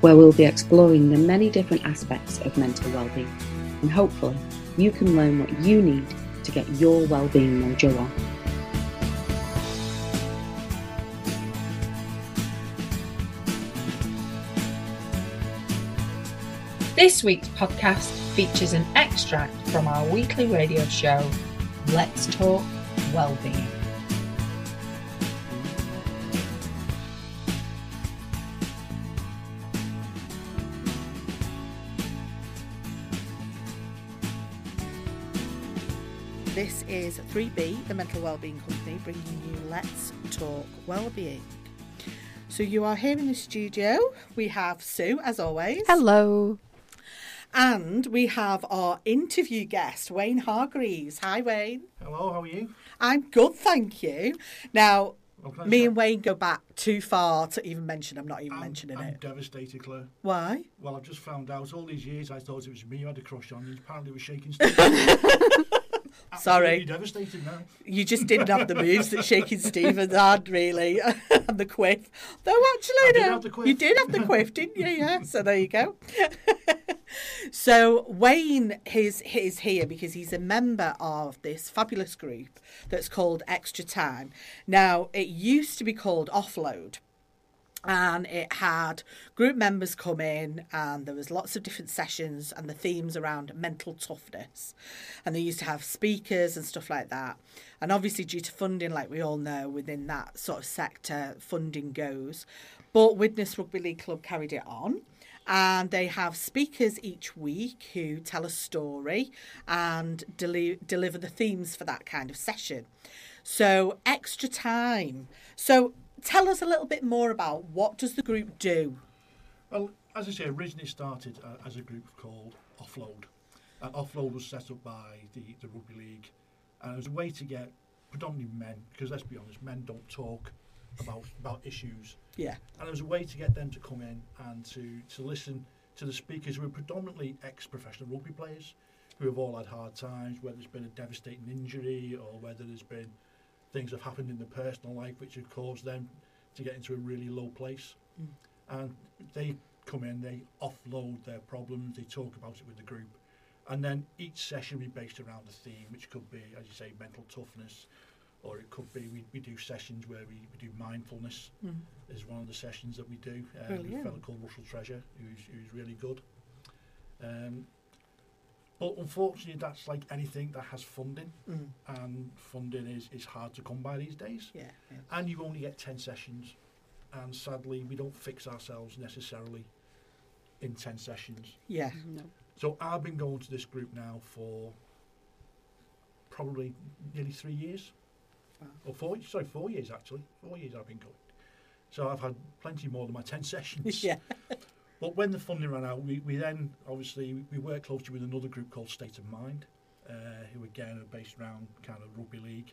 where we'll be exploring the many different aspects of mental well-being and hopefully you can learn what you need to get your well-being mojo on. This week's podcast features an extract from our weekly radio show, Let's Talk Wellbeing. Is 3B, the mental wellbeing company, bringing you Let's Talk Wellbeing. So you are here in the studio. We have Sue, as always. Hello. And we have our interview guest, Wayne Hargreaves. Hi, Wayne. Hello, how are you? I'm good, thank you. Now, Well, me and Wayne go back too far to even mention. I'm not even I'm, mentioning I'm it. devastated, Claire. Why? Well, I've just found out all these years I thought it was me who had a crush on, and apparently it was Shaking Steve. Sorry. Devastated now. You just didn't have the moves that Shakin' Stevens had, really, and the quiff. Though actually, did no, quiff. you did have the quiff, didn't you? Yeah. So there you go. so Wayne is is here because he's a member of this fabulous group that's called Extra Time. Now it used to be called Offload and it had group members come in and there was lots of different sessions and the themes around mental toughness. And they used to have speakers and stuff like that. And obviously due to funding like we all know within that sort of sector funding goes. But Widnes Rugby League Club carried it on. And they have speakers each week who tell a story and deli- deliver the themes for that kind of session. So extra time. So tell us a little bit more about what does the group do Well, as I say, originally started uh, as a group called Offload. And Offload was set up by the, the Rugby League, and it was a way to get predominantly men, because let's be honest, men don't talk about about issues. yeah And it was a way to get them to come in and to, to listen to the speakers who are predominantly ex-professional rugby players who have all had hard times, whether it's been a devastating injury or whether there's been things have happened in their personal life which have caused them to get into a really low place. Mm. And they come in, they offload their problems, they talk about it with the group. And then each session will be based around a theme, which could be, as you say, mental toughness, or it could be we, we do sessions where we, we do mindfulness mm. is one of the sessions that we do um, with a fellow called Russell Treasure who's, who's really good um, but unfortunately that's like anything that has funding Mm. and funding is, is hard to come by these days yeah, yeah. and you only get 10 sessions and sadly we don't fix ourselves necessarily in 10 sessions yeah. No. so I've been going to this group now for probably nearly three years. Wow. Or four, sorry, four years actually. Four years I've been going. So I've had plenty more than my 10 sessions. yeah. But when the funding ran out, we, we then obviously we worked closely with another group called State of Mind, uh, who again are based around kind of rugby league,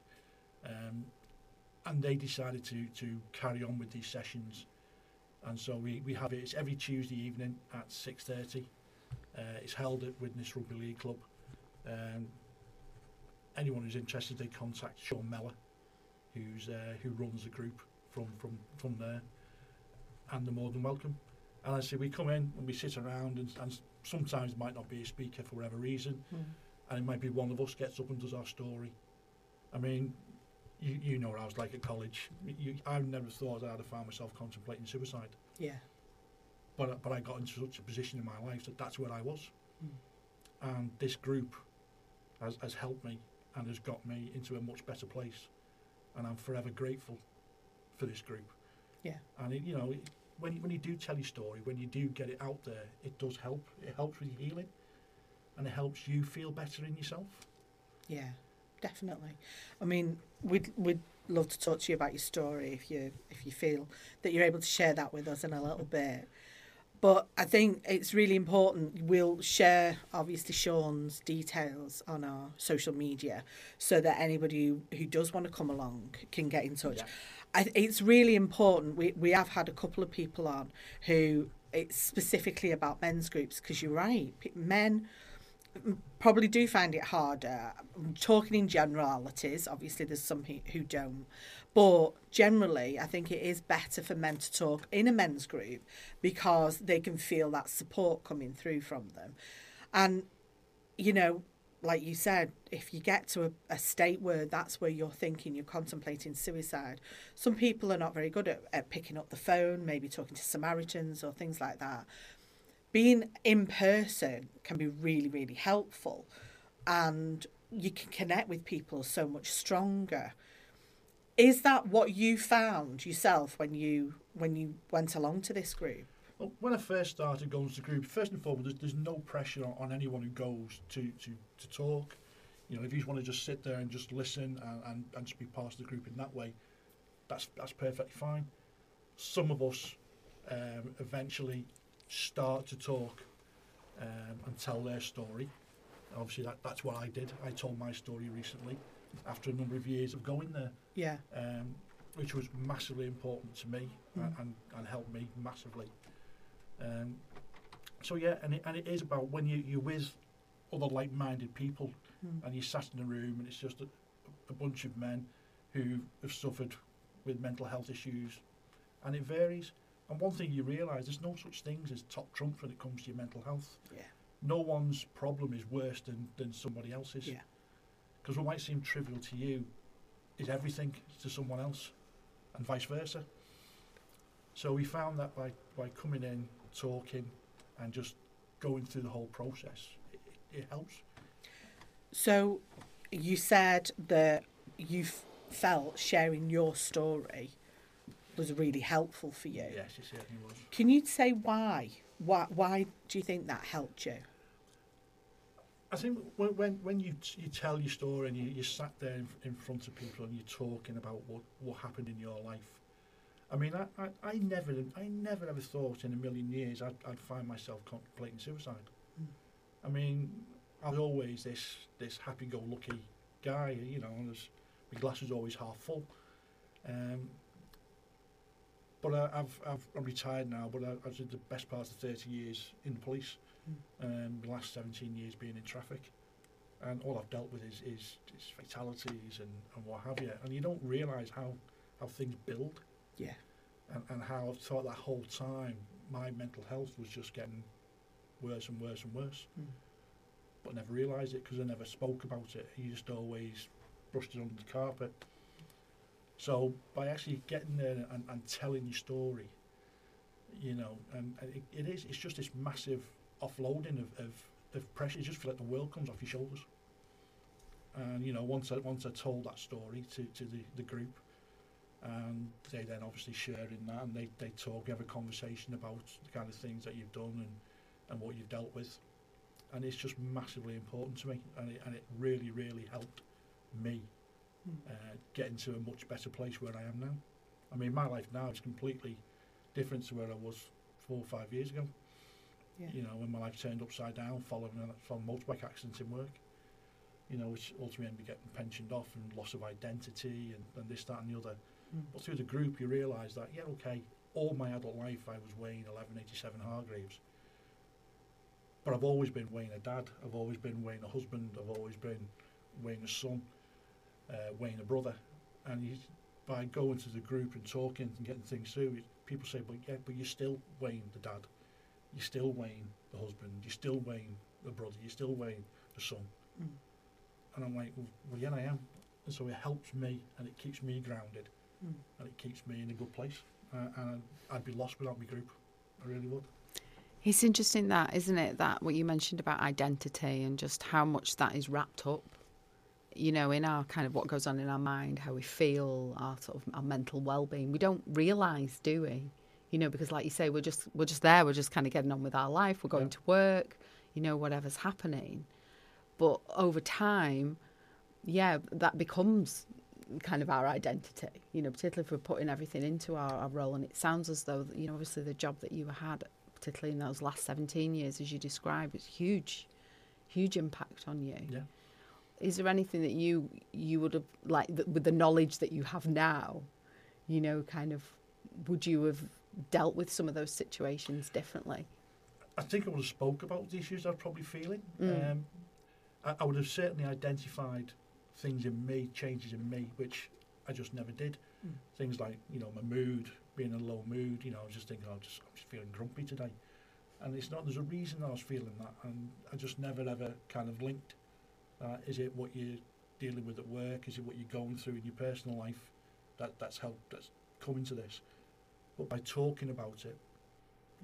um, and they decided to to carry on with these sessions, and so we, we have it. It's every Tuesday evening at six thirty. Uh, it's held at Widnes Rugby League Club. Um, anyone who's interested, they contact Sean Meller, who's uh, who runs the group from from from there, and they're more than welcome. And I say we come in and we sit around, and, and sometimes it might not be a speaker for whatever reason, Mm. and it might be one of us gets up and does our story. I mean, you, you know what I was like at college. You, I never thought I'd have found myself contemplating suicide, Yeah. but but I got into such a position in my life that that's where I was, Mm. and this group has, has helped me and has got me into a much better place, and I'm forever grateful for this group. Yeah. And it, you know, it, when you, when you do tell your story, when you do get it out there, it does help. It helps with your healing, and it helps you feel better in yourself. Yeah, definitely. I mean, we'd we'd love to talk to you about your story if you if you feel that you're able to share that with us in a little bit. But I think it's really important. We'll share obviously Sean's details on our social media so that anybody who, who does want to come along can get in touch. Yeah. I, it's really important. We we have had a couple of people on who it's specifically about men's groups because you're right. Men probably do find it harder. I'm talking in generalities, obviously, there's some who, who don't. But generally, I think it is better for men to talk in a men's group because they can feel that support coming through from them. And, you know, like you said, if you get to a, a state where that's where you're thinking, you're contemplating suicide, some people are not very good at, at picking up the phone, maybe talking to Samaritans or things like that. Being in person can be really really helpful and you can connect with people so much stronger. Is that what you found yourself when you when you went along to this group Well, when I first started going to the group, first and foremost, there's, there's no pressure on, on anyone who goes to, to, to talk. You know, if you just want to just sit there and just listen and, and, and just be part of the group in that way, that's that's perfectly fine. Some of us um, eventually start to talk um, and tell their story. Obviously, that, that's what I did. I told my story recently after a number of years of going there, yeah um, which was massively important to me Mm. and, and helped me massively. Um, so yeah, and it, and it is about when you, you're with other like-minded people Mm. and you sat in a room and it's just a, a bunch of men who have suffered with mental health issues and it varies. And one thing you realise, there's no such things as top trumps when it comes to your mental health. yeah No one's problem is worse than, than somebody else's. yeah Because what might seem trivial to you is everything to someone else, and vice versa. So we found that by, by coming in, talking, and just going through the whole process, it, it helps. so you said that you felt sharing your story was really helpful for you Yes, it certainly was. can you say why why why do you think that helped you I think when when, when you t- you tell your story and you, you sat there in, in front of people and you're talking about what, what happened in your life. I mean, I, I, I never I never ever thought in a million years I'd, I'd find myself contemplating suicide. Mm. I mean, I was always this this happy-go-lucky guy, you know. And my glass was always half full. Um, but I, I've, I've I'm retired now. But I, I did the best part of 30 years in the police um, the last 17 years being in traffic. And all I've dealt with is, is, is fatalities and, and what have you. And you don't realise how, how things build yeah and, and how thought that whole time my mental health was just getting worse and worse and worse. Mm. But never realised it because I never spoke about it. You just always brushed it under the carpet. So by actually getting there and, and telling your story, you know, and, and it, it is, it's just this massive offloading of, of, of pressure. You just feel like the world comes off your shoulders. And you know, once I once I told that story to, to the, the group, and they then obviously share in that, and they, they talk, we have a conversation about the kind of things that you've done and, and what you've dealt with, and it's just massively important to me, and it, and it really really helped me Mm. uh, get into a much better place where I am now. I mean, my life now is completely different to where I was four or five years ago. Yeah. You know, when my life turned upside down following a from motorbike accident in work. You know, which ultimately ended up getting pensioned off and loss of identity and, and this, that, and the other. But through the group, you realise that yeah, okay, all my adult life I was Wayne 1187 Hargreaves. But I've always been Wayne a dad. I've always been Wayne a husband. I've always been Wayne a son, uh, Wayne a brother. And you, by going to the group and talking and getting things through, people say, "But yeah, but you're still Wayne the dad. You're still Wayne the husband. You're still Wayne the brother. You're still Wayne the son." Mm. And I'm like, "Well, well yeah, I am." And so it helps me and it keeps me grounded Mm. and it keeps me in a good place. Uh, and I'd be lost without my group. I really would. It's interesting that, isn't it? That what you mentioned about identity and just how much that is wrapped up, you know, in our kind of what goes on in our mind, how we feel, our sort of our mental well-being. We don't realise, do we? You know, because like you say, we're just we're just there. We're just kind of getting on with our life. We're going Yeah. to work. You know, whatever's happening. But over time, yeah, that becomes kind of our identity, you know, particularly if we're putting everything into our, our role. And it sounds as though, you know, obviously the job that you had particularly in those last 17 years, as you describe, it's huge, huge impact on you. Yeah. Is there anything that you you would have like th- with the knowledge that you have now, you know, kind of, would you have dealt with some of those situations differently? I think I would have spoke about the issues I was probably feeling. Mm. Um, I, I would have certainly identified things in me, changes in me, which I just never did. Mm. Things like, you know, my mood, being in a low mood, you know, I was just thinking, oh, just, I'm just feeling grumpy today. And it's not, there's a reason I was feeling that. And I just never ever kind of linked. Uh, is it what you're dealing with at work? Is it what you're going through in your personal life? That, that's helped, that's come into this. But by talking about it,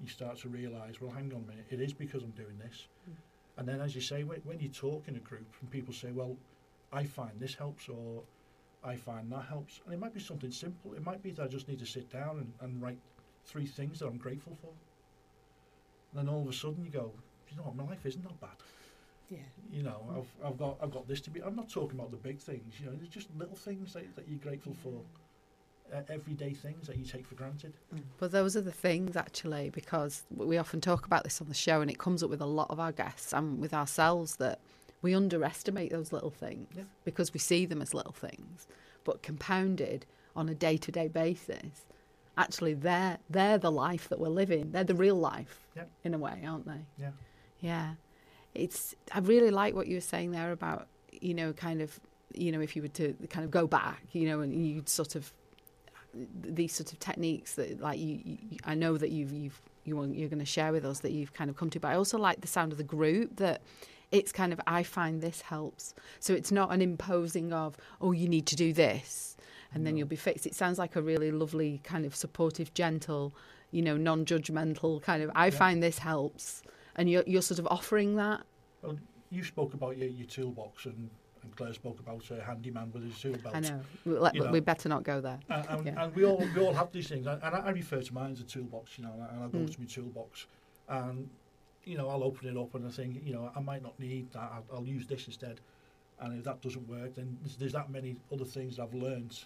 you start to realise, well, hang on a minute, it is because I'm doing this. Mm. And then, as you say, when, when you talk in a group and people say, well, I find this helps or I find that helps, and it might be something simple. It might be that I just need to sit down and, and write three things that I'm grateful for. And then all of a sudden you go, you know what, my life isn't that bad. Yeah. You know, I've, I've got I've got this to be. I'm not talking about the big things. You know, there's just little things that, that you're grateful for, uh, everyday things that you take for granted. But those are the things actually, because we often talk about this on the show, and it comes up with a lot of our guests and with ourselves that we underestimate those little things Yeah. because we see them as little things, but compounded on a day-to-day basis, actually they're they're the life that we're living. They're the real life Yeah. in a way, aren't they? Yeah. Yeah. It's I really like what you were saying there about, you know, kind of you know, if you were to kind of go back, you know, and you'd sort of these sort of techniques that like you, you I know that you've you've you want, you're going to share with us that you've kind of come to but I also like the sound of the group that it's kind of I find this helps so it's not an imposing of oh you need to do this and then you'll be fixed it sounds like a really lovely kind of supportive gentle you know non-judgmental kind of I Yeah. find this helps and you're you're sort of offering that Well, you spoke about your, your toolbox, and, and Claire spoke about a handyman with his tool belt. I know we, let, You know. we better not go there And, and, Yeah. and we all we all have these things, and I, I refer to mine as a toolbox, you know, and I go Mm. to my toolbox, and you know I'll open it up and I think, you know, I might not need that. I'll, I'll use this instead, and if that doesn't work, then there's, there's that many other things I've learned,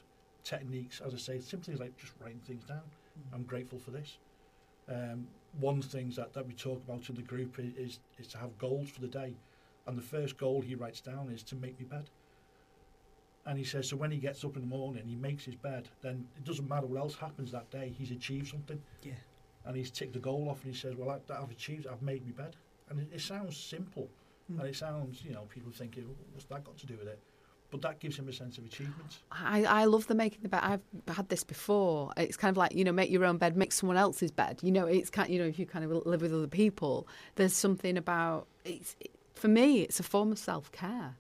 techniques, as I say, simple things like just writing things down. I'm grateful for this. Um, one things that, that we talk about in the group is, is is to have goals for the day, and the first goal he writes down is to make me bed. And he says, so when he gets up in the morning, he makes his bed, then it doesn't matter what else happens that day, he's achieved something. Yeah. And he's ticked the goal off and he says, well, I, that I've achieved, I've made my bed. And it, it sounds simple, Mm. and it sounds, you know, people thinking, what's that got to do with it? But that gives him a sense of achievement. I, I love the making the bed. I've had this before. It's kind of like you know, make your own bed, make someone else's bed. You know, it's kind. You know, if you kind of live with other people, there's something about it's. It, for me, it's a form of self care.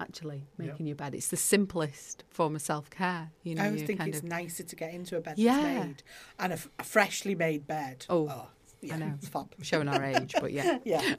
Actually, Yeah. making your bed. It's the simplest form of self care. You know, I always think kind it's of, nicer to get into a bed Yeah. that's made and a, f- a freshly made bed. Oh, oh yeah, I know. It's fab. showing our age, but yeah. Yeah,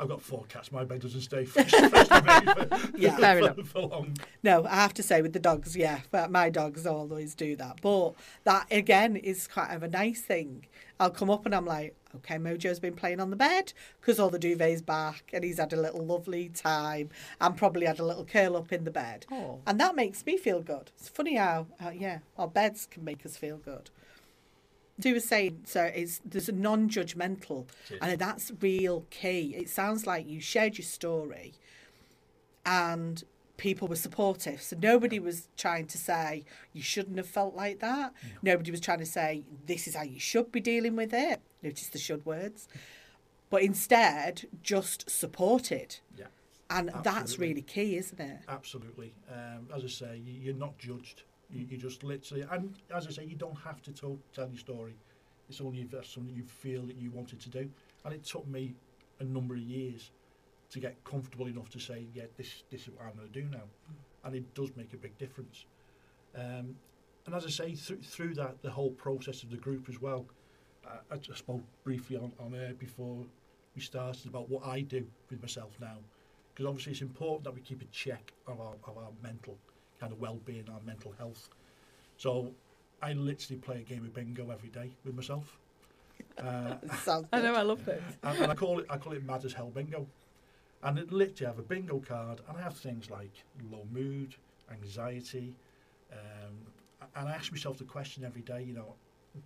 I've got four cats, my bed doesn't stay fresh, freshly made for, Yeah. Fair for, enough. for long. no, I have to say with the dogs, yeah, but my dogs always do that. But that again is kind of a nice thing. I'll come up and I'm like, okay, Mojo's been playing on the bed because all the duvet's back and he's had a little lovely time and probably had a little curl up in the bed. Oh. And that makes me feel good. It's funny how, uh, yeah, our beds can make us feel good. Do was saying, so it's there's a non-judgmental, and that's real key. It sounds like you shared your story, and people were supportive. So nobody was trying to say you shouldn't have felt like that. Nobody was trying to say this is how you should be dealing with it. Notice the should words, but instead just supported, Yeah. and that's really key, isn't it? Absolutely. Um, as I say, you, you're not judged. You, you just literally, and as I say, you don't have to tell, tell your story. It's only if that's something you feel that you wanted to do. And it took me a number of years to get comfortable enough to say, yeah, this, this is what I'm going to do now. And it does make a big difference. Um, and as I say, through, through that, the whole process of the group as well, I, I just spoke briefly on, on air before we started about what I do with myself now because obviously it's important that we keep a check of our, of our mental kind of well-being, our mental health. So I literally play a game of bingo every day with myself, uh, I know, I love this. and, and I call it I call it mad as hell bingo. And it literally I have a bingo card, and I have things like low mood, anxiety, um, and I ask myself the question every day. You know,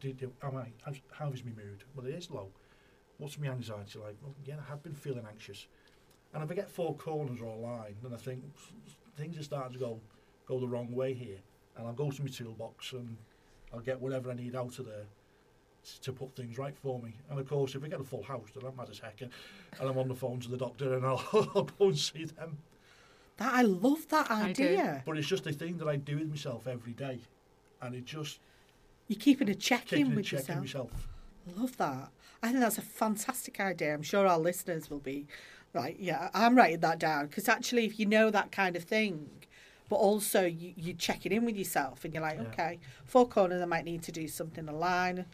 did, did, am I, how's, how is my mood? Well, it is low. What's my anxiety like? Well, yeah, I have been feeling anxious. And if I get four corners or a line, then I think things are starting to go go the wrong way here. And I'll go to my toolbox and I'll get whatever I need out of there to put things right for me. And of course, if we get a full house, then I'm mad as heck. And and I'm on the phone to the doctor and I'll, I'll go and see them. That I love that I idea. But it's just a thing that I do with myself every day. And it just You're keeping a check in a with check in yourself. Love that. I think that's a fantastic idea. I'm sure our listeners will be right. Yeah, I'm writing that down because actually, if you know that kind of thing, but also you, you check it in with yourself and you're like, Yeah. okay, four corners, I might need to do something aligned.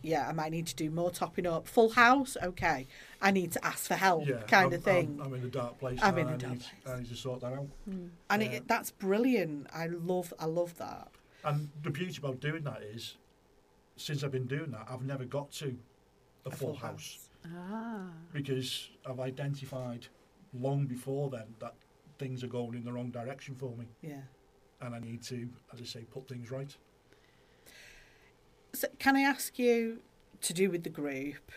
Yeah, I might need to do more topping up. Full house, okay. I need to ask for help, Yeah, kind I'm, of thing. I'm, I'm in a dark place. I'm in a and I dark need, place. I need to sort that out. Hmm. and yeah. it, that's brilliant. I love, I love that. And the beauty about doing that is, since I've been doing that, I've never got to a, full, house, Ah. because I've identified long before then that things are going in the wrong direction for me, Yeah. and I need to, as I say, put things right. So can I ask you to do with the group?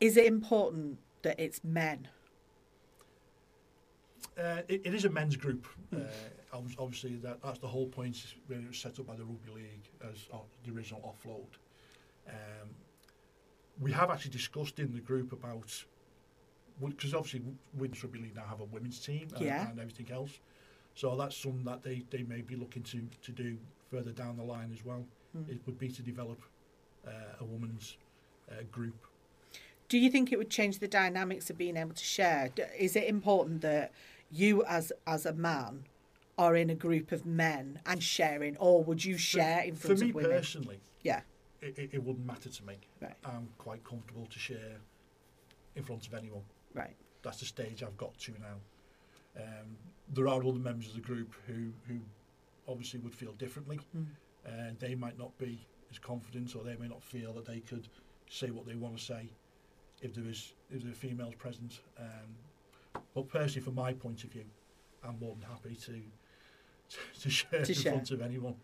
Is it important that it's men? Uh, it, it is a men's group. Uh, obviously, that, that's the whole point when it was set up by the Rugby League as uh, the original offload. Um, we have actually discussed in the group about because obviously women's rugby league now have a women's team and, Yeah. and everything else. So that's something that they, they may be looking to, to do further down the line as well. Hmm. It would be to develop uh, a women's uh, group. Do you think it would change the dynamics of being able to share? Is it important that you, as as a man, are in a group of men and sharing, or would you share in For front me of women? personally, Yeah, it, it, it wouldn't matter to me. Right. I'm quite comfortable to share in front of anyone. right. That's the stage I've got to now. Um, there are other members of the group who, who obviously would feel differently. Mm. Uh, they might not be as confident, or they may not feel that they could say what they want to say if there was if there were females present. Um, but personally, from my point of view, I'm more than happy to to share To in share. front of anyone.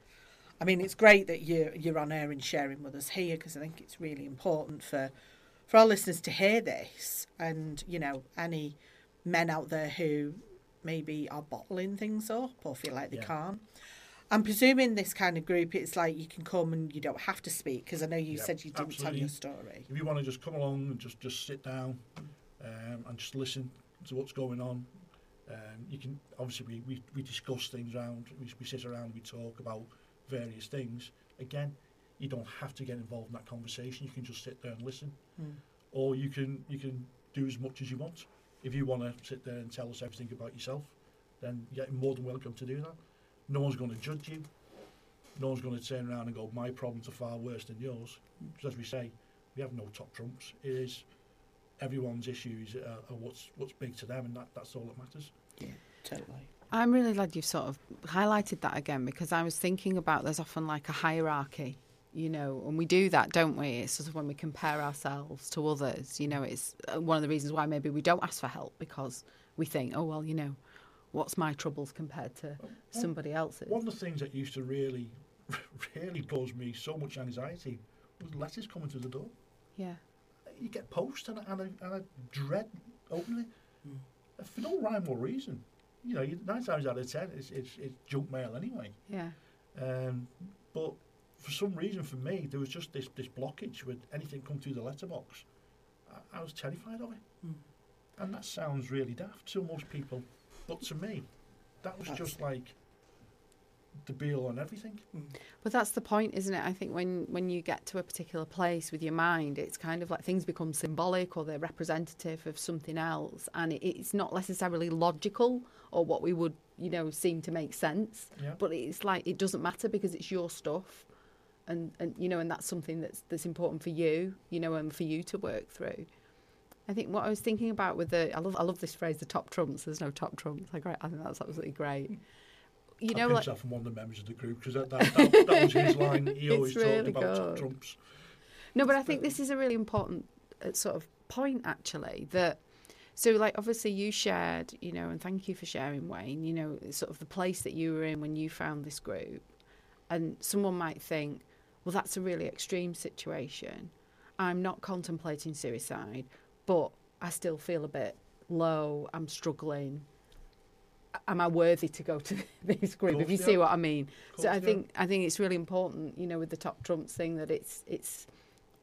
I mean, it's great that you you're on air and sharing with us here because I think it's really important for for our listeners to hear this, and you know, any men out there who maybe are bottling things up or feel like they Yeah. can't. I'm presuming this kind of group, it's like you can come and you don't have to speak because I know you Yeah, said you didn't tell your story. If you want to just come along and just, just sit down um, and just listen to what's going on, um, you can obviously we, we, we discuss things around, we, we sit around, we talk about various things. Again, you don't have to get involved in that conversation. You can just sit there and listen, Mm. or you can you can do as much as you want. If you want to sit there and tell us everything about yourself, then you're more than welcome to do that. No one's going to judge you. No one's going to turn around and go, my problems are far worse than yours. Because as we say, we have no top trumps. It is everyone's issues are, are what's what's big to them, and that, that's all that matters. Yeah, totally. I'm really glad you've sort of highlighted that again because I was thinking about there's often like a hierarchy, you know, and we do that, don't we? It's sort of when we compare ourselves to others, you know, it's uh, one of the reasons why maybe we don't ask for help because we think, oh, well, you know, what's my troubles compared to somebody else's? One of the things that used to really, really cause me so much anxiety was letters coming to the door. Yeah. You get post and, and, I, and I dread opening it for no rhyme or reason. You know, you, nine times out of ten, it's, it's, it's junk mail anyway. Yeah. Um, but for some reason, for me, there was just this, this blockage with anything come through the letterbox. I, I was terrified of it. Mm. And that sounds really daft to most people. But to me, that was That's- just like the be all and everything. Hmm. But that's the point, isn't it? I think when, when you get to a particular place with your mind, it's kind of like things become symbolic or they're representative of something else, and it, it's not necessarily logical or what we would, you know, seem to make sense. Yeah. But it's like it doesn't matter because it's your stuff, and and you know, and that's something that's that's important for you, you know, and for you to work through. I think what I was thinking about with the, I love I love this phrase, the top trumps. There's no top trumps. I great. I think that's absolutely great. Hmm. You know, like that from one of the members of the group because that, that, that, that was his line. He always really talked about good. trumps. No, but I think this is a really important uh, sort of point actually that so like obviously you shared, you know, and thank you for sharing Wayne, you know, sort of the place that you were in when you found this group. And someone might think, well, that's a really extreme situation. I'm not contemplating suicide, but I still feel a bit low. I'm struggling. Am I worthy to go to this group? course If you you see what I mean. Of So I course you think I think it's really important, you know, with the top trumps thing that it's it's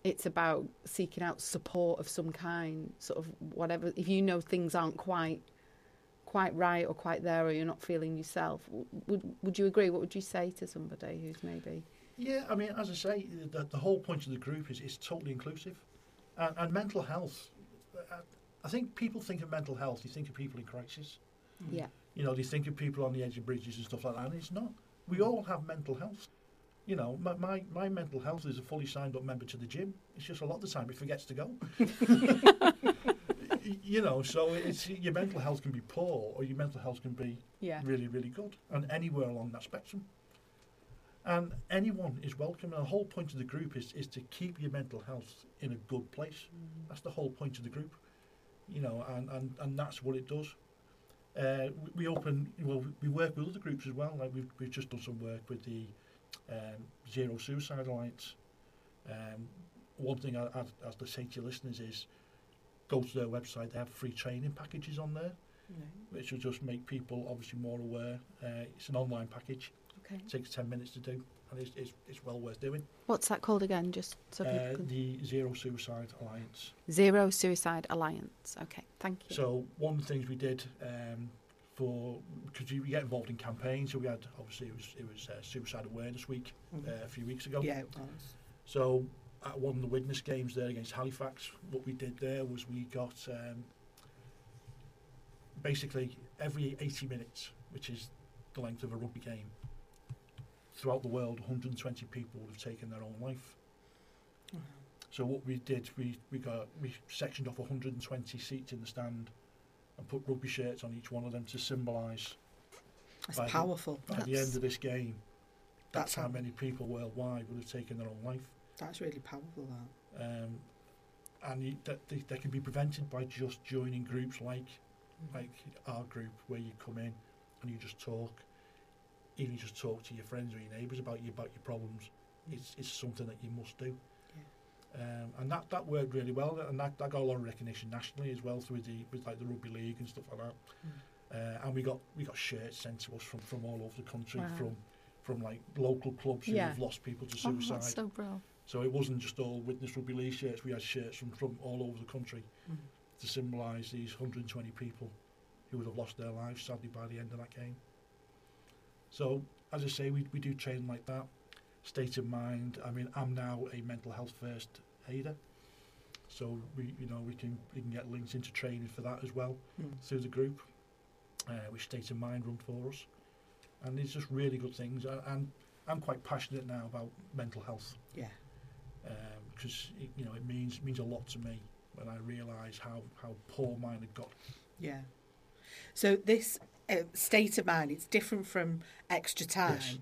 it's about seeking out support of some kind, sort of whatever. If you know things aren't quite quite right or quite there, or you're not feeling yourself, would would you agree? What would you say to somebody who's maybe Yeah, I mean, as I say, the, the whole point of the group is it's totally inclusive, and, and mental health. I, I think people think of mental health. You think of people in crisis. Mm. yeah You know, they think of people on the edge of bridges and stuff like that. And it's not. We mm. all have mental health. You know, my, my, my mental health is a fully signed up member to the gym. It's just a lot of the time it forgets to go. You know, so it's your mental health can be poor or your mental health can be yeah really, really good, and anywhere along that spectrum. And anyone is welcome. And the whole point of the group is, is to keep your mental health in a good place. Mm. That's the whole point of the group, you know, and, and, and that's what it does. uh, we open, well, we work with other groups as well. Like we've, we've just done some work with the um, Zero Suicide Alliance. Um, one thing I, I'd, I'd say to your listeners is go to their website, they have free training packages on there, no. which will just make people obviously more aware. Uh, it's an online package. Okay. It takes 10 minutes to do. And it's, it's, it's well worth doing. What's that called again? Just so Uh, people can... the Zero Suicide Alliance. Zero Suicide Alliance. Okay, thank you. So one of the things we did um, for because we get involved in campaigns. So we had obviously it was it was uh, Suicide Awareness Week uh, a few weeks ago. Yeah, it was. So at one of the Widnes games there against Halifax, what we did there was we got um, basically every 80 minutes, which is the length of a rugby game, throughout the world, 120 people would have taken their own life. So what we did, we, we got we sectioned off 120 seats in the stand and put rugby shirts on each one of them to symbolise That's By the- powerful. at the end of this game. That's, That's how many people worldwide would have taken their own life. that's really powerful. That. um, and you, that they, they can be prevented by just joining groups like like our group where you come in and you just talk even just talk to your friends or your neighbours about you about your problems. It's, it's something that you must do. Um, and that, that worked really well and that, that got a lot of recognition nationally as well through the with like the rugby league and stuff like that. Uh, and we got we got shirts sent to us from, from all over the country Wow. from from like local clubs who've lost people to oh, suicide. that's so brilliant. so it wasn't just all Widnes Rugby League shirts, we had shirts from, from all over the country to symbolise these 120 people who would have lost their lives sadly by the end of that game. So, as I say, we, we do train like that. State of mind, I mean, I'm now a mental health first aider. So we, you know, we can we can get links into training for that as well Mm. through the group, uh, which State of Mind run for us, and it's just really good things. And, and I'm quite passionate now about mental health Yeah. because it you know it means means a lot to me when I realise how how poor mine had got. Yeah. So this uh, state of mind, it's different from extra time. Yes.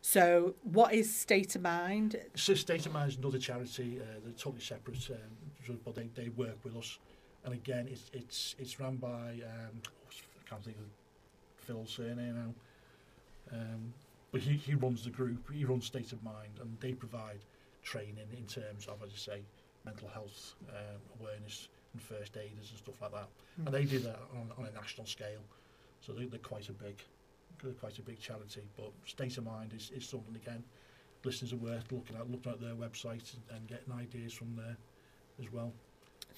So what is state of mind? So State of Mind is another charity. Uh, they're totally separate, um, but they, they work with us. And again, it's it's it's run by um, I can't think of Phil's surname now. Um, but he, he runs the group. He runs State of Mind, and they provide training in terms of, as I say, mental health um, awareness and first aiders and stuff like that. And they do that on, on a national scale, so they, they're quite a big, they're quite a big charity. But State of Mind is, is something again, listeners are worth looking at, looking at their website and, and getting ideas from there as well.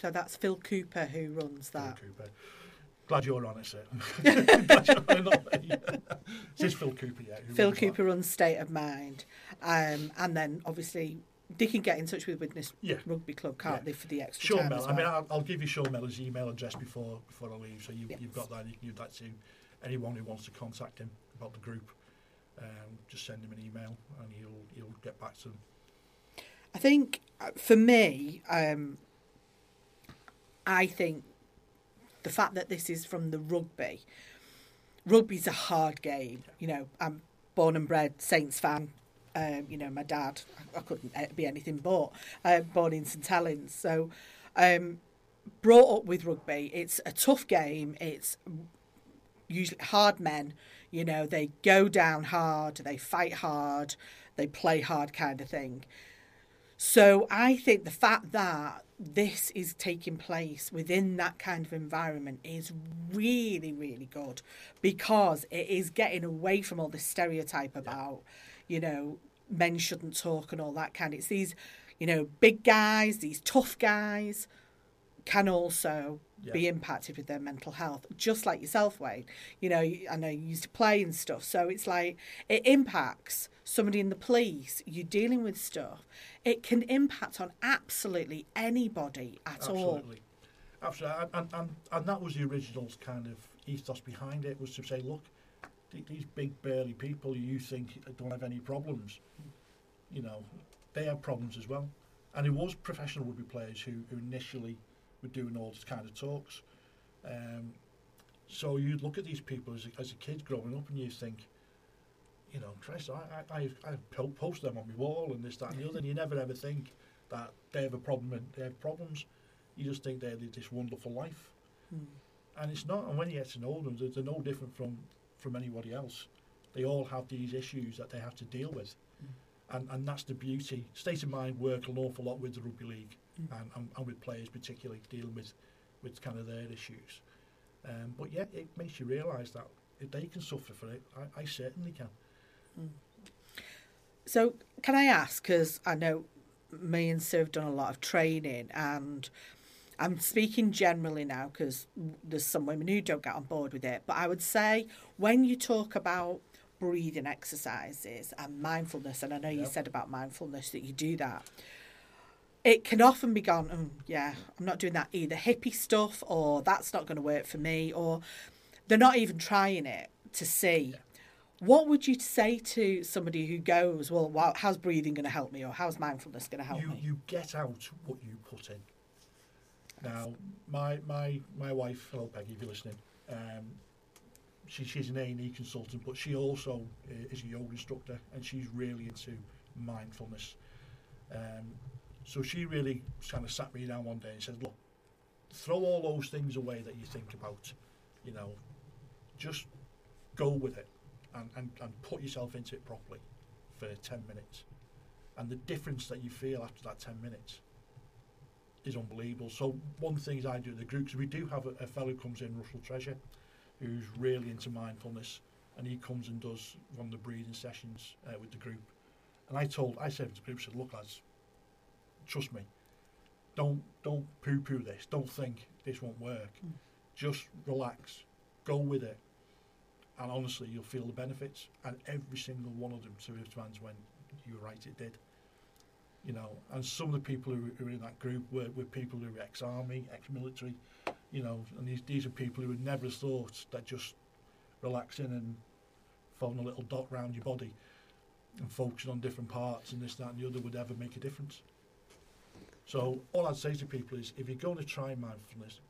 So that's Phil Cooper who runs Phil that. Cooper. Glad you're on it, sir. Glad you're not me. Phil Cooper, yeah. Phil runs that. Cooper runs State of Mind, um, and then obviously they can get in touch with Widnes Yeah. Rugby Club, can't Yeah. they, for the extra Sean time Mel. as I mean. I'll, I'll give you Sean Mellor's email address before before I leave, so you, Yes. you've got that. You can give that to anyone who wants to contact him about the group. Um, just send him an email, and he'll he'll get back to them. I think uh, for me, um, I think the fact that this is from the rugby, rugby's a hard game. You know, I'm born and bred Saints fan. Um, you know, my dad, I, couldn't uh, be anything but uh, born in St Helens. So, um, brought up with rugby, it's a tough game. It's usually hard men. You know, they go down hard, they fight hard, they play hard, kind of thing. So I think the fact that this is taking place within that kind of environment is really, really good because it is getting away from all this stereotype about, you know, men shouldn't talk and all that kind. It's these, you know, big guys, these tough guys can also Yeah. be impacted with their mental health, just like yourself, Wayne. You know, I know you used to play and stuff, so it's like it impacts somebody in the police. You're dealing with stuff. It can impact on absolutely anybody at all. Absolutely. Absolutely. And, and, and, that was the original kind of ethos behind it was to say, look, these big burly people you think don't have any problems, you know, they have problems as well. And it was professional rugby players who, who initially were doing all this kind of talks. Um, so you look at these people as a, as a kid growing up and you think, you know, Christ, I, I, I, I post them on my wall and this, that and the other, and you never ever think that they have a problem and they have problems. You just think they live this wonderful life. Hmm. And it's not, and when you get to know them, they're, they're no different from, from anybody else. They all have these issues that they have to deal with. Mm. And, and that's the beauty. State of Mind work an awful lot with the Rugby League mm. and, and, and with players particularly dealing with, with kind of their issues. Um, but yeah, it makes you realise that if they can suffer for it, I, I certainly can. Mm. So, can I ask? Because I know me and Sue have done a lot of training, and I'm speaking generally now because there's some women who don't get on board with it. But I would say when you talk about breathing exercises and mindfulness, and I know you said about mindfulness that you do that, it can often be gone, "Mm, yeah, I'm not doing that either hippie stuff, or that's not going to work for me, or they're not even trying it to see. What would you say to somebody who goes, well, wow, how's breathing going to help me, or how's mindfulness going to help you, me? you get out what you put in. Now, my my my wife, hello Peggy, if you're listening, um, she, she's an A&E consultant, but she also is a yoga instructor, and she's really into mindfulness. Um, so she really kind of sat me down one day and said, look, throw all those things away that you think about, you know, just go with it and, and, and put yourself into it properly for 10 minutes. And the difference that you feel after that 10 minutes is unbelievable. So one of the things I do in the group, 'cause we do have a, a fellow who comes in, Russell Treasure, who's really into mindfulness, and he comes and does one of the breathing sessions uh, with the group. And I told, I said to the group, I said, look lads, trust me, don't don't poo-poo this. Don't think this won't work. Mm. Just relax, go with it, and honestly, you'll feel the benefits. And every single one of them, to his fans, went, "You were right, it did." You know, and some of the people who, who were in that group were, were people who were ex-army, ex-military. You know, and these these are people who would never have thought that just relaxing and folding a little dot round your body and focusing on different parts and this, that, and the other would ever make a difference. So all I'd say to people is, if you're going to try mindfulness,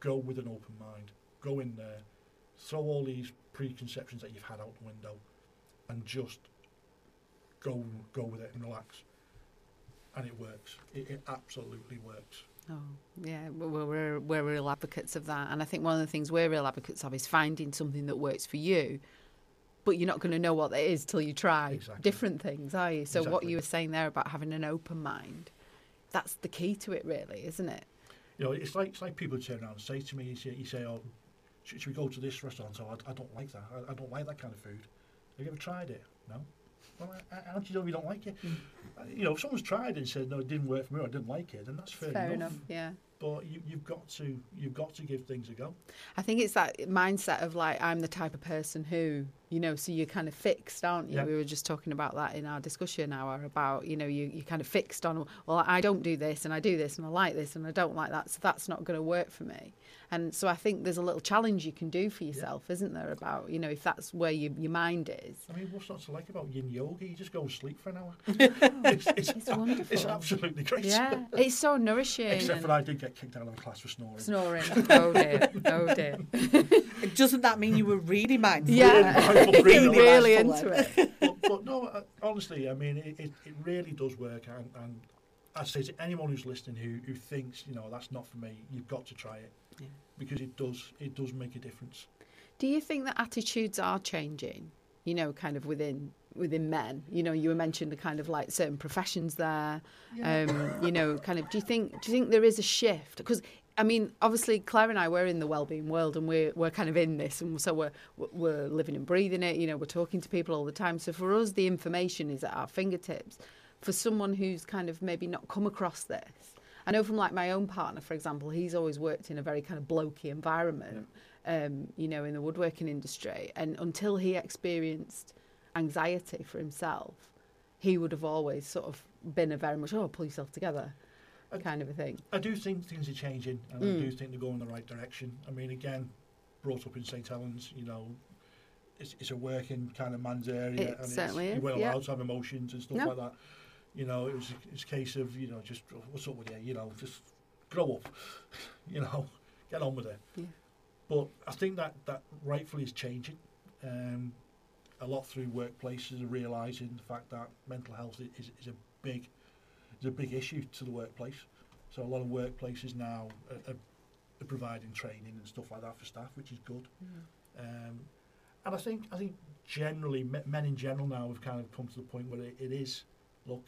go with an open mind. Go in there, throw all these preconceptions that you've had out the window, and just go go with it and relax. And it works. It, it absolutely works. Oh, yeah, we're, we're, we're real advocates of that. And I think one of the things we're real advocates of is finding something that works for you, but you're not going to know what that is till you try Exactly. different things, are you? So, what you were saying there about having an open mind, that's the key to it, really, isn't it? You know, it's like it's like people turn around and say to me, you say, you say "Oh, should, should we go to this restaurant?" Oh, I, I don't like that. I, I don't like that kind of food. Have you ever tried it? No. Well, how do you know you don't like it? Uh, You know, if someone's tried and said, "No, it didn't work for me," or "I didn't like it," then that's fair, Fair enough, yeah. But you, you've got to you've got to give things a go. I think it's that mindset of like I'm the type of person who, you know, so you're kind of fixed, aren't you? Yeah. We were just talking about that in our discussion hour about, you know, you you kind of fixed on, well, I don't do this and I do this and I like this and I don't like that, so that's not going to work for me. And so I think there's a little challenge you can do for yourself, isn't there? About you know if that's where you, your mind is. I mean, what's not to like about yin yoga? You just go and sleep for an hour. it's, it's, It's wonderful. it's absolutely great. Yeah, it's so nourishing. Except for I did get kicked out of the class for snoring. snoring. Oh dear. Oh dear. Doesn't that mean you were really mindful? Yeah, Mindful breathing. really mindful into then. it. but, but no, uh, honestly, I mean, it, it, it really does work. And, and I say to anyone who's listening who, who thinks, you know, that's not for me, you've got to try it Yeah. because it does it does make a difference. Do you think that attitudes are changing? you know, kind of within within men. You know, you were mentioned the kind of like certain professions there. Um, you know, kind of. Do you think do you think there is a shift? Because I mean, obviously, Claire and I we're in the well-being world, and we're we're kind of in this, and so we're we're living and breathing it. You know, we're talking to people all the time. So for us, the information is at our fingertips. For someone who's kind of maybe not come across this, I know from like my own partner, for example, he's always worked in a very kind of blokey environment. Um, you know, in the woodworking industry, and until he experienced anxiety for himself, he would have always sort of been a very much oh pull yourself together I- kind of a thing. I do think things are changing, and Mm. I do think they're going in the right direction. I mean, again, brought up in St Helens, you know, it's, it's a working kind of man's area, It and certainly it's, is, you weren't yeah. allowed to have emotions and stuff No. like that. You know, it was it's a case of you know just "Oh, what's up with you? You know, just grow up. You know, get on with it. Yeah. But I think that that rightfully is changing. Um, a lot through workplaces are realising the fact that mental health is, is a big is a big issue to the workplace. So a lot of workplaces now are, are, are providing training and stuff like that for staff, which is good. Um, and I think I think generally men in general now have kind of come to the point where it, it is look,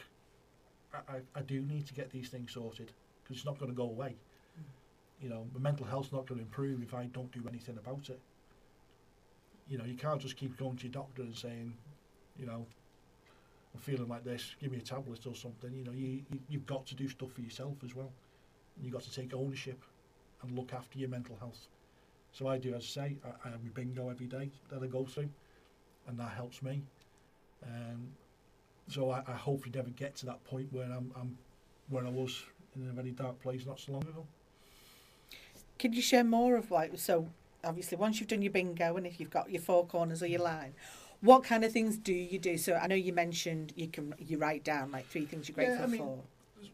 I, I, I do need to get these things sorted because it's not going to go away. You know, my mental health's not going to improve if I don't do anything about it. You know, you can't just keep going to your doctor and saying, you know, I'm feeling like this, give me a tablet or something. You know, you, you you've got to do stuff for yourself as well. And you've got to take ownership and look after your mental health. So I do, as I say, I, I have my bingo every day that I go through, and that helps me. Um, so I, I hopefully never get to that point where I'm, I'm where I was in a very dark place not so long ago. Can you share more of like so? Obviously, once you've done your bingo and if you've got your four corners or your mm. line, what kind of things do you do? So I know you mentioned you can you write down like three things you're Yeah, grateful I mean, for.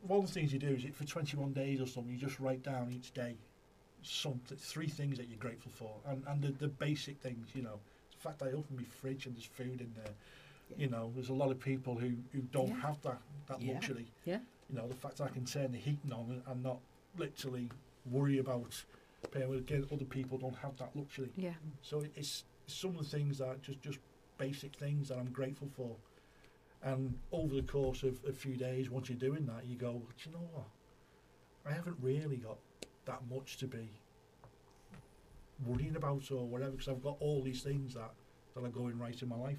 One of the things you do is it for 21 days or something, you just write down each day something, three things that you're grateful for, and and the, the basic things, you know, the fact I open my fridge and there's food in there. Yeah. You know, there's a lot of people who, who don't Yeah. have that, that Yeah. luxury. Yeah. You know, the fact I can turn the heating on and, and not literally worry about paying. Again, other people don't have that luxury. Yeah. So it- it's some of the things that are just just basic things that I'm grateful for. And over the course of a few days, once you're doing that, you go, do you know what? I haven't really got that much to be worrying about or whatever, because I've got all these things that, that are going right in my life.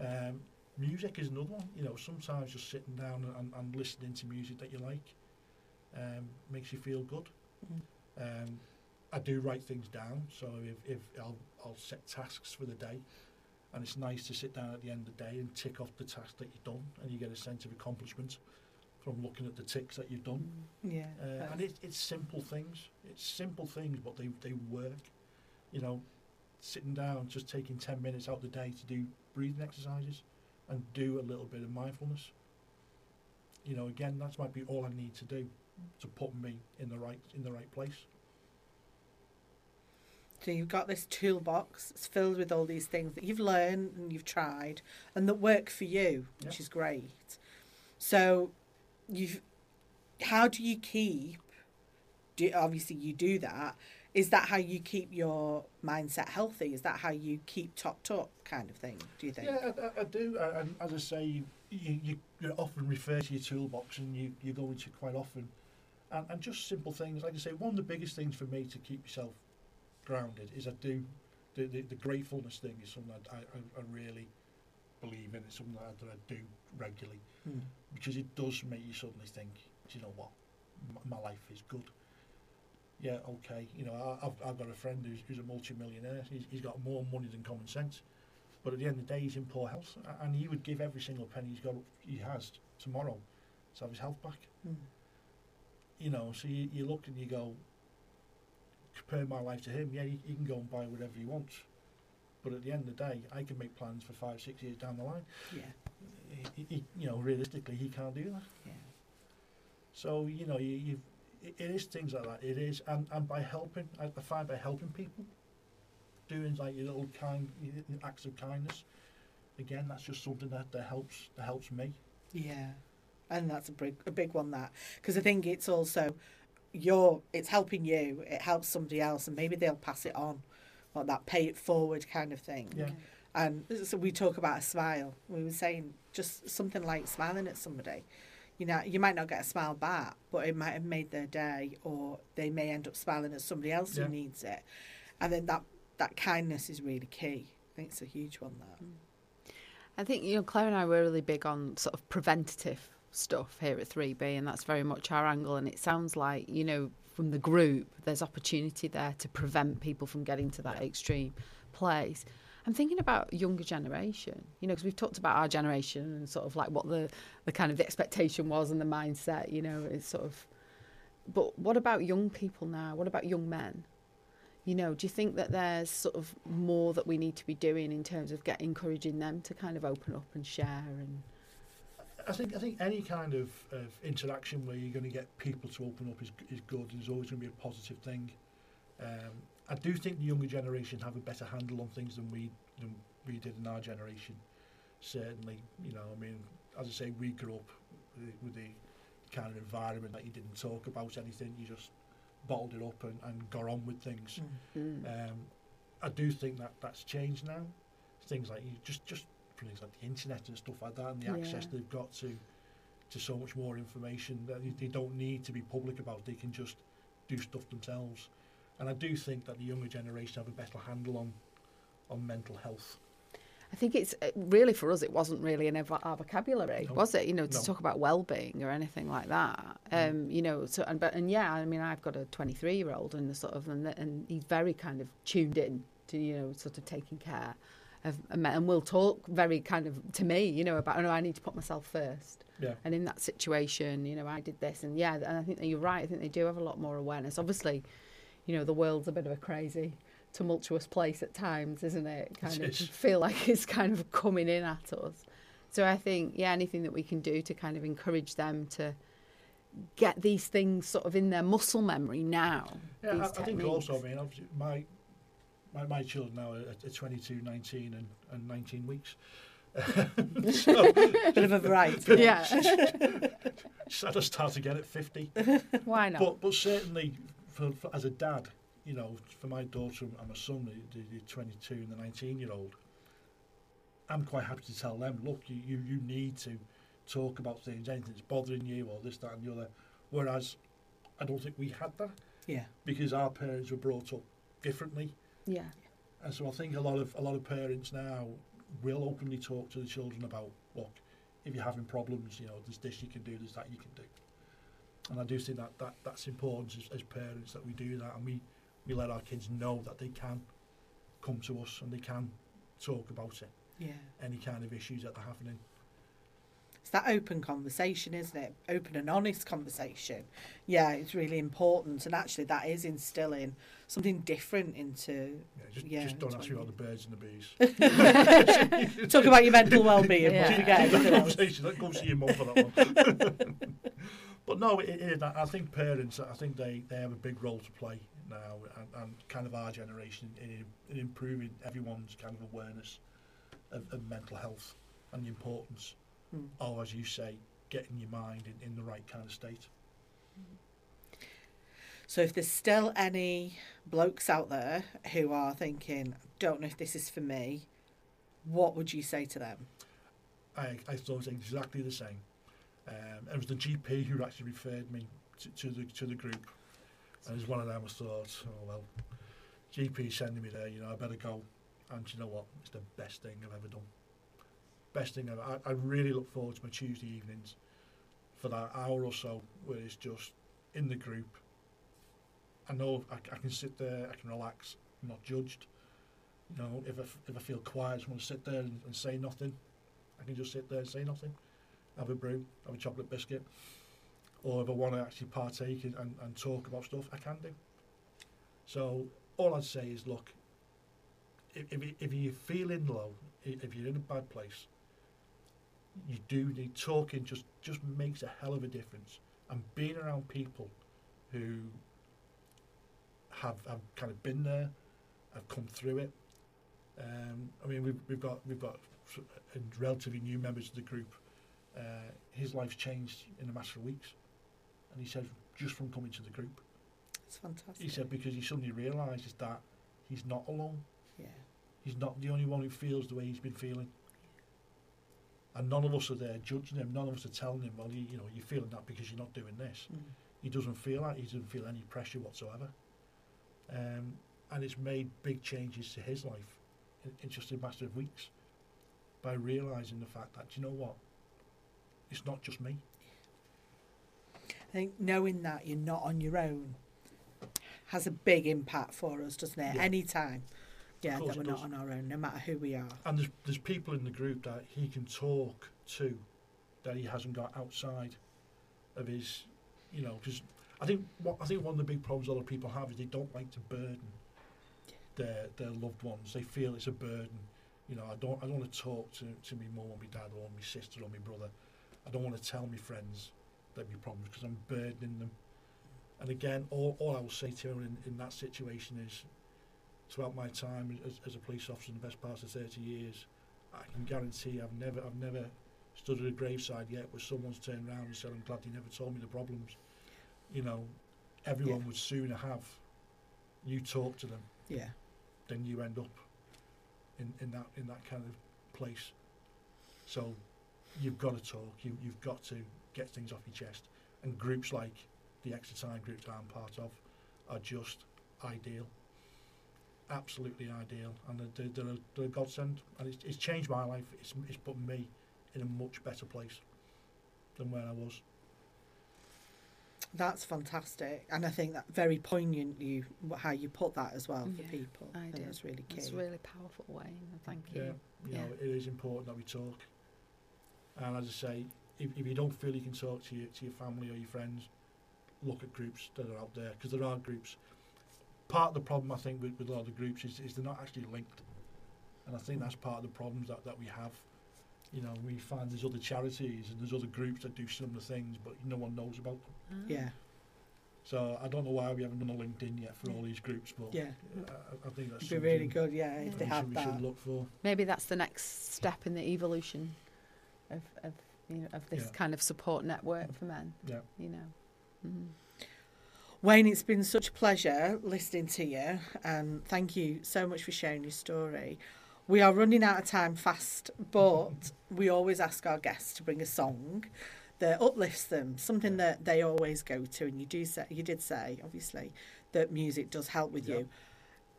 Um, music is another one. You know, sometimes just sitting down and, and listening to music that you like um, makes you feel good. Mm. Um, I do write things down, so if, if I'll, I'll set tasks for the day, and it's nice to sit down at the end of the day and tick off the task that you've done, and you get a sense of accomplishment from looking at the ticks that you've done. Yeah. Uh, and it, it's simple things. It's simple things, but they, they work. You know, sitting down, just taking 10 minutes out of the day to do breathing exercises and do a little bit of mindfulness. You know, again, that might be all I need to do to put me in the right in the right place. So you've got this toolbox. It's filled with all these things that you've learned and you've tried and that work for you, which Yeah. is great. So you've how do you keep do obviously you do that. Is that how you keep your mindset healthy? Is that how you keep topped up kind of thing, do you think? Yeah, I, I, do. And as I say, you, you, you, you often refer to your toolbox and you, you go into it quite often. And, and just simple things. Like I say, one of the biggest things for me to keep yourself grounded is I do, the, the, the gratefulness thing is something that I, I, I really believe in. It's something that I, that I do regularly Hmm. because it does make you suddenly think, do you know what, my, my life is good. Yeah, okay. You know, I, I've, I've got a friend who's, who's a multi-millionaire. He's, he's got more money than common sense. But at the end of the day, he's in poor health, and he would give every single penny he's got, he has tomorrow, to have his health back. Hmm. You know, so you, you look and you go, compare my life to him. Yeah, he, he can go and buy whatever he wants, but at the end of the day, I can make plans for five, six years down the line. Yeah. He, he, you know, realistically, he can't do that. Yeah. So you know, you, you've it, it is things like that. It is, and, and by helping, I, I find by helping people, doing like your little kind acts of kindness. Again, that's just something that, that helps that helps me. Yeah, and that's a big a big one that because I think it's also your it's helping you. It helps somebody else, and maybe they'll pass it on. or that pay it forward kind of thing. Yeah. And so we talk about a smile. We were saying just something like smiling at somebody. You know, you might not get a smile back, but it might have made their day, or they may end up smiling at somebody else Yeah. who needs it. And then that that kindness is really key. I think it's a huge one. That mm. I think you know Claire and I were really big on sort of preventative stuff here at 3B, and that's very much our angle. And it sounds like you know from the group, there's opportunity there to prevent people from getting to that extreme place. I'm thinking about younger generation, you know, because we've talked about our generation and sort of like what the the kind of the expectation was and the mindset, you know, it's sort of. But what about young people now? What about young men? You know, do you think that there's sort of more that we need to be doing in terms of get encouraging them to kind of open up and share and I think I think any kind of, of interaction where you're going to get people to open up is, is good and is always going to be a positive thing. Um, I do think the younger generation have a better handle on things than we than we did in our generation. Certainly, you know, I mean, as I say, we grew up with, with the kind of environment that you didn't talk about anything, you just bottled it up and, and got on with things. Um, I do think that that's changed now. Things like you just just things like the internet and stuff like that, and the Yeah. access they've got to to so much more information that they- they don't need to be public about. They can just do stuff themselves. And I do think that the younger generation have a better handle on on mental health. I think it's uh, really for us. It wasn't really in our our vocabulary, No. was it? You know, to No. talk about well-being or anything like that. Um, you know, so and but and yeah, I mean, I've got a 23-year-old and the sort of and, and he's very kind of tuned in to you know sort of taking care of um, and and will talk very kind of to me, you know, about oh no, I need to put myself first. Yeah. And in that situation, you know, I did this, and yeah, and I think that you're right. I think they do have a lot more awareness. Obviously, you know, the world's a bit of a crazy, tumultuous place at times, isn't it? Kind It of is. feel like it's kind of coming in at us. So I think, yeah, anything that we can do to kind of encourage them to get these things sort of in their muscle memory now. Yeah, I, I think also, I mean, obviously, my my, my children now are, are 22, 19, and, and 19 weeks. so, bit of a variety. Yeah. so I just start to get at 50. Why not? But but certainly, for, for as a dad, you know, for my daughter and my son, the, the, the 22 and the 19 year old, I'm quite happy to tell them, look, you, you, you need to talk about things, anything that's bothering you, or this, that, and the other. Whereas, I don't think we had that Yeah. because our parents were brought up differently, Yeah. And so I think a lot of a lot of parents now will openly talk to the children about look, if you're having problems, you know, there's this you can do, there's that you can do. And I do think that, that that's important as, as parents that we do that and we, we let our kids know that they can come to us and they can talk about it. Yeah. Any kind of issues that they're having It's that open conversation, isn't it? Open and honest conversation. Yeah, it's really important. And actually, that is instilling something different into. Yeah, just, Yeah, just don't ask me about the birds and the bees. Talk about your mental well-being. Yeah. But forget That conversation, that goes to your mum for that one. but no, it, it, I think parents, I think they, they have a big role to play now, and, and kind of our generation in, in improving everyone's kind of awareness of, of mental health and the importance Mm. of, as you say, getting your mind in, in the right kind of state. So if there's still any blokes out there who are thinking, don't know if this is for me, what would you say to them? I, I thought exactly the same. Um, it was the GP who actually referred me to, to the to the group, and as one of them. I thought, oh well, GP sending me there, you know, I better go. And you know what? It's the best thing I've ever done. Best thing ever. I, I really look forward to my Tuesday evenings for that hour or so where it's just in the group. I know I, I can sit there, I can relax, I'm not judged. You know, if I, if I feel quiet, I just want to sit there and, and say nothing. I can just sit there and say nothing, have a brew, have a chocolate biscuit, or if I want to actually partake and, and, talk about stuff, I can do. So all I'd say is, look, if, if, if you're feeling low, if you're in a bad place, you do need talking. Just just makes a hell of a difference, and being around people who have have kind of been there, have come through it. Um, I mean, we've we've got we've got relatively new members of the group. Uh, his life's changed in a matter of weeks, and he said just from coming to the group. It's fantastic. He said because he suddenly realises that he's not alone. Yeah. He's not the only one who feels the way he's been feeling. And none of us are there judging him. None of us are telling him, well, you, you know, you're feeling that because you're not doing this. Mm. He doesn't feel that. He doesn't feel any pressure whatsoever. Um, and it's made big changes to his life in, in just a matter of weeks by realising the fact that, you know what, it's not just me. I think knowing that you're not on your own has a big impact for us, doesn't it? Yeah. Any time, yeah, that we're not on our own, no matter who we are. And there's, there's people in the group that he can talk to that he hasn't got outside of his, you know, because I think what I think one of the big problems a lot of people have is they don't like to burden their their loved ones. They feel it's a burden. You know, I don't I don't want to talk to, to my mum or my dad or my sister or my brother. I don't want to tell my friends that my problems because I'm burdening them. And again, all, all I will say to her in, in that situation is, throughout my time as, as a police officer in the best part of 30 years, I can guarantee I've never I've never stood at a graveside yet where someone's turned around and said, I'm glad you never told me the problems. You know, everyone Yeah. would sooner have you talk to them Yeah, than you end up in, in that in that kind of place. So you've got to talk, you, you've got to get things off your chest. And groups like the Extra Time group that I'm part of are just ideal. Absolutely ideal. And they're, they're, they're, a, they're a godsend. And it's, it's changed my life. It's, it's put me in a much better place than where I was. that's fantastic, and I think that very poignant. You how you put that as well for Yeah, people. I think do. that's really key. It's a really powerful, Wayne. and Thank Yeah, you. you Yeah. know, it is important that we talk. And as I say, if, if you don't feel you can talk to your to your family or your friends, look at groups that are out there because there are groups. Part of the problem I think with, with a lot of the groups is, is they're not actually linked, and I think that's part of the problems that, that we have. You know, we find there's other charities and there's other groups that do similar things, but no one knows about them. Ah. Yeah, So I don't know why we haven't done a LinkedIn yet for all these groups, but yeah, I, I think that's it'd be really good. Yeah, if they we had should, we that. should look for. Maybe that's the next step in the evolution of, of you know of this Yeah. kind of support network for men. Yeah. You know. Mhm. Wayne, it's been such a pleasure listening to you, and thank you so much for sharing your story. We are running out of time fast, but we always ask our guests to bring a song that uplifts them, something that they always go to. And you do say, you did say, obviously, that music does help with Yeah. you.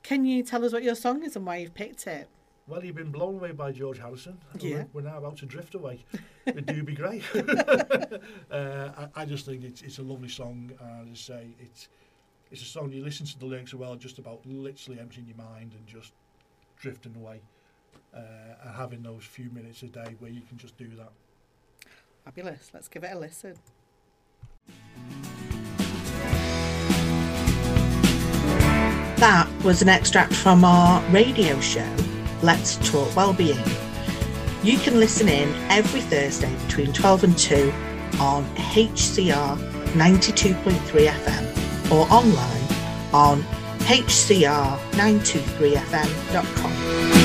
Can you tell us what your song is and why you've picked it? Well, you've been blown away by George Harrison. Yeah. We're, we're now about to drift away. It do be great. uh, I, I just think it's, it's a lovely song. And as I say, it's, it's a song you listen to the lyrics as well, just about literally emptying your mind and just drifting away. Uh, and having those few minutes a day where you can just do that. Fabulous. Let's give it a listen. That was an extract from our radio show, Let's Talk Wellbeing. You can listen in every Thursday between 12 and 2 on HCR 92.3 FM or online on hcr923fm.com.